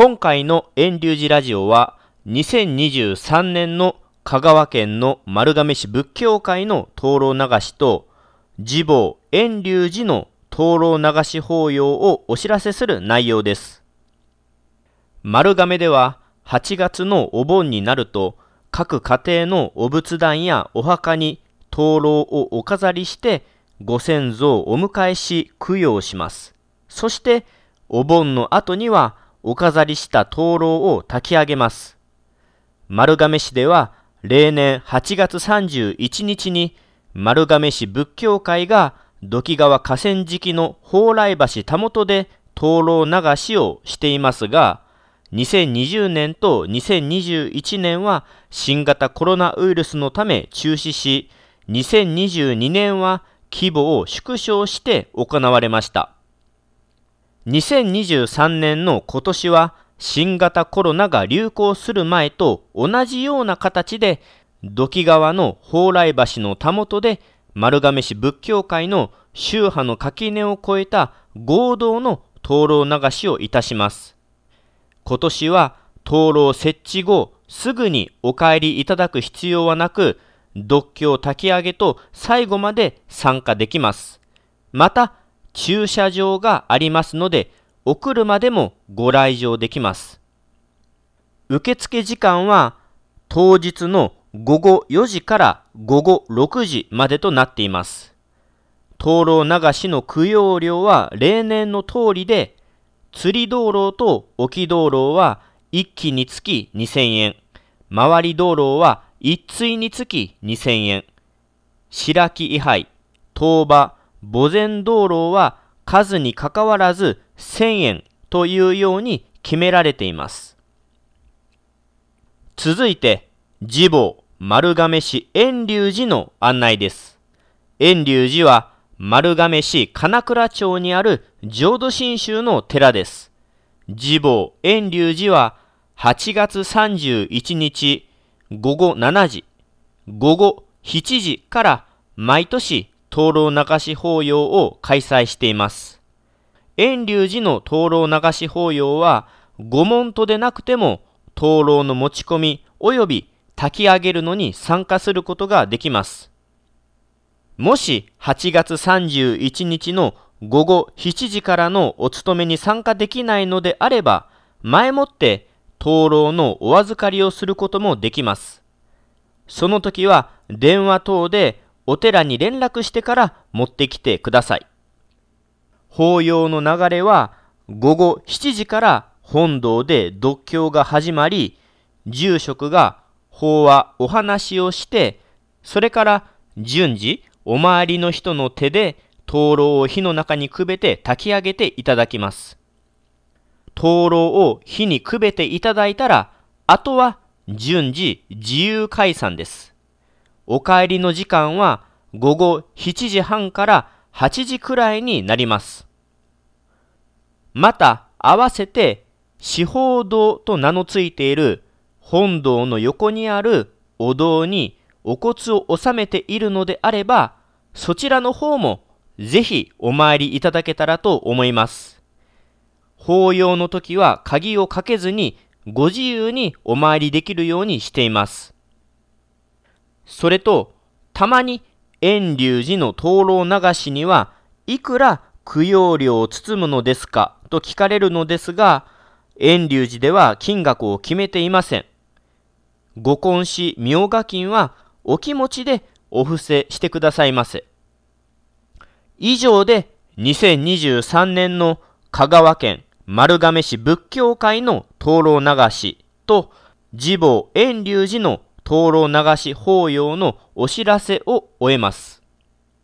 今回の遠流寺ラジオは2023年の香川県の丸亀市仏教会の灯籠流しと自母遠流寺の灯籠流し法要をお知らせする内容です。丸亀では8月のお盆になると各家庭のお仏壇やお墓に灯籠をお飾りしてご先祖をお迎えし供養します。そしてお盆の後にはお飾りした灯籠を焚き上げます。丸亀市では例年8月31日に丸亀市仏教会が土器川河川敷の蓬莱橋たもとで灯籠流しをしていますが、2020年と2021年は新型コロナウイルスのため中止し、2022年は規模を縮小して行われました。2023年の今年は新型コロナが流行する前と同じような形で土器川の蓬莱橋のたもとで丸亀市仏教会の宗派の垣根を越えた合同の灯籠流しをいたします。今年は灯籠設置後すぐにお帰りいただく必要はなく、独協焚き上げと最後まで参加できます。また、駐車場がありますので、お車でもご来場できます。受付時間は当日の午後4時から午後6時までとなっています。灯籠流しの供養料は例年の通りで、釣り道路と沖道路は1機につき2000円、回り道路は1対につき2000円、白木位牌、東馬、墓前道路は数にかかわらず1000円というように決められています。続いて、次母丸亀市遠隆寺の案内です。遠隆寺は丸亀市金倉町にある浄土真宗の寺です。次母遠隆寺は8月31日午後7時、午後7時から毎年灯籠流し法要を開催しています。遠隆寺の灯籠流し法要は御門徒でなくても灯籠の持ち込み及び炊き上げるのに参加することができます。もし8月31日の午後7時からのお勤めに参加できないのであれば、前もって灯籠のお預かりをすることもできます。その時は電話等でお寺に連絡してから持ってきてください。法要の流れは午後7時から本堂で読経が始まり、住職が法話お話をして、それから順次お周りの人の手で灯籠を火の中にくべて炊き上げていただきます。灯籠を火にくべていただいたら、あとは順次自由解散です。お帰りの時間は午後7時半から8時くらいになります。また、合わせて、四方堂と名の付いている本堂の横にあるお堂にお骨を納めているのであれば、そちらの方もぜひお参りいただけたらと思います。法要の時は鍵をかけずにご自由にお参りできるようにしています。それと、たまに遠隆寺の灯籠流しにはいくら供養料を包むのですかと聞かれるのですが、遠隆寺では金額を決めていません。ご婚し明賀金はお気持ちでお布施してくださいませ。以上で2023年の香川県丸亀市仏教会の灯籠流しと自母遠隆寺の灯籠流し法要のお知らせを終えます。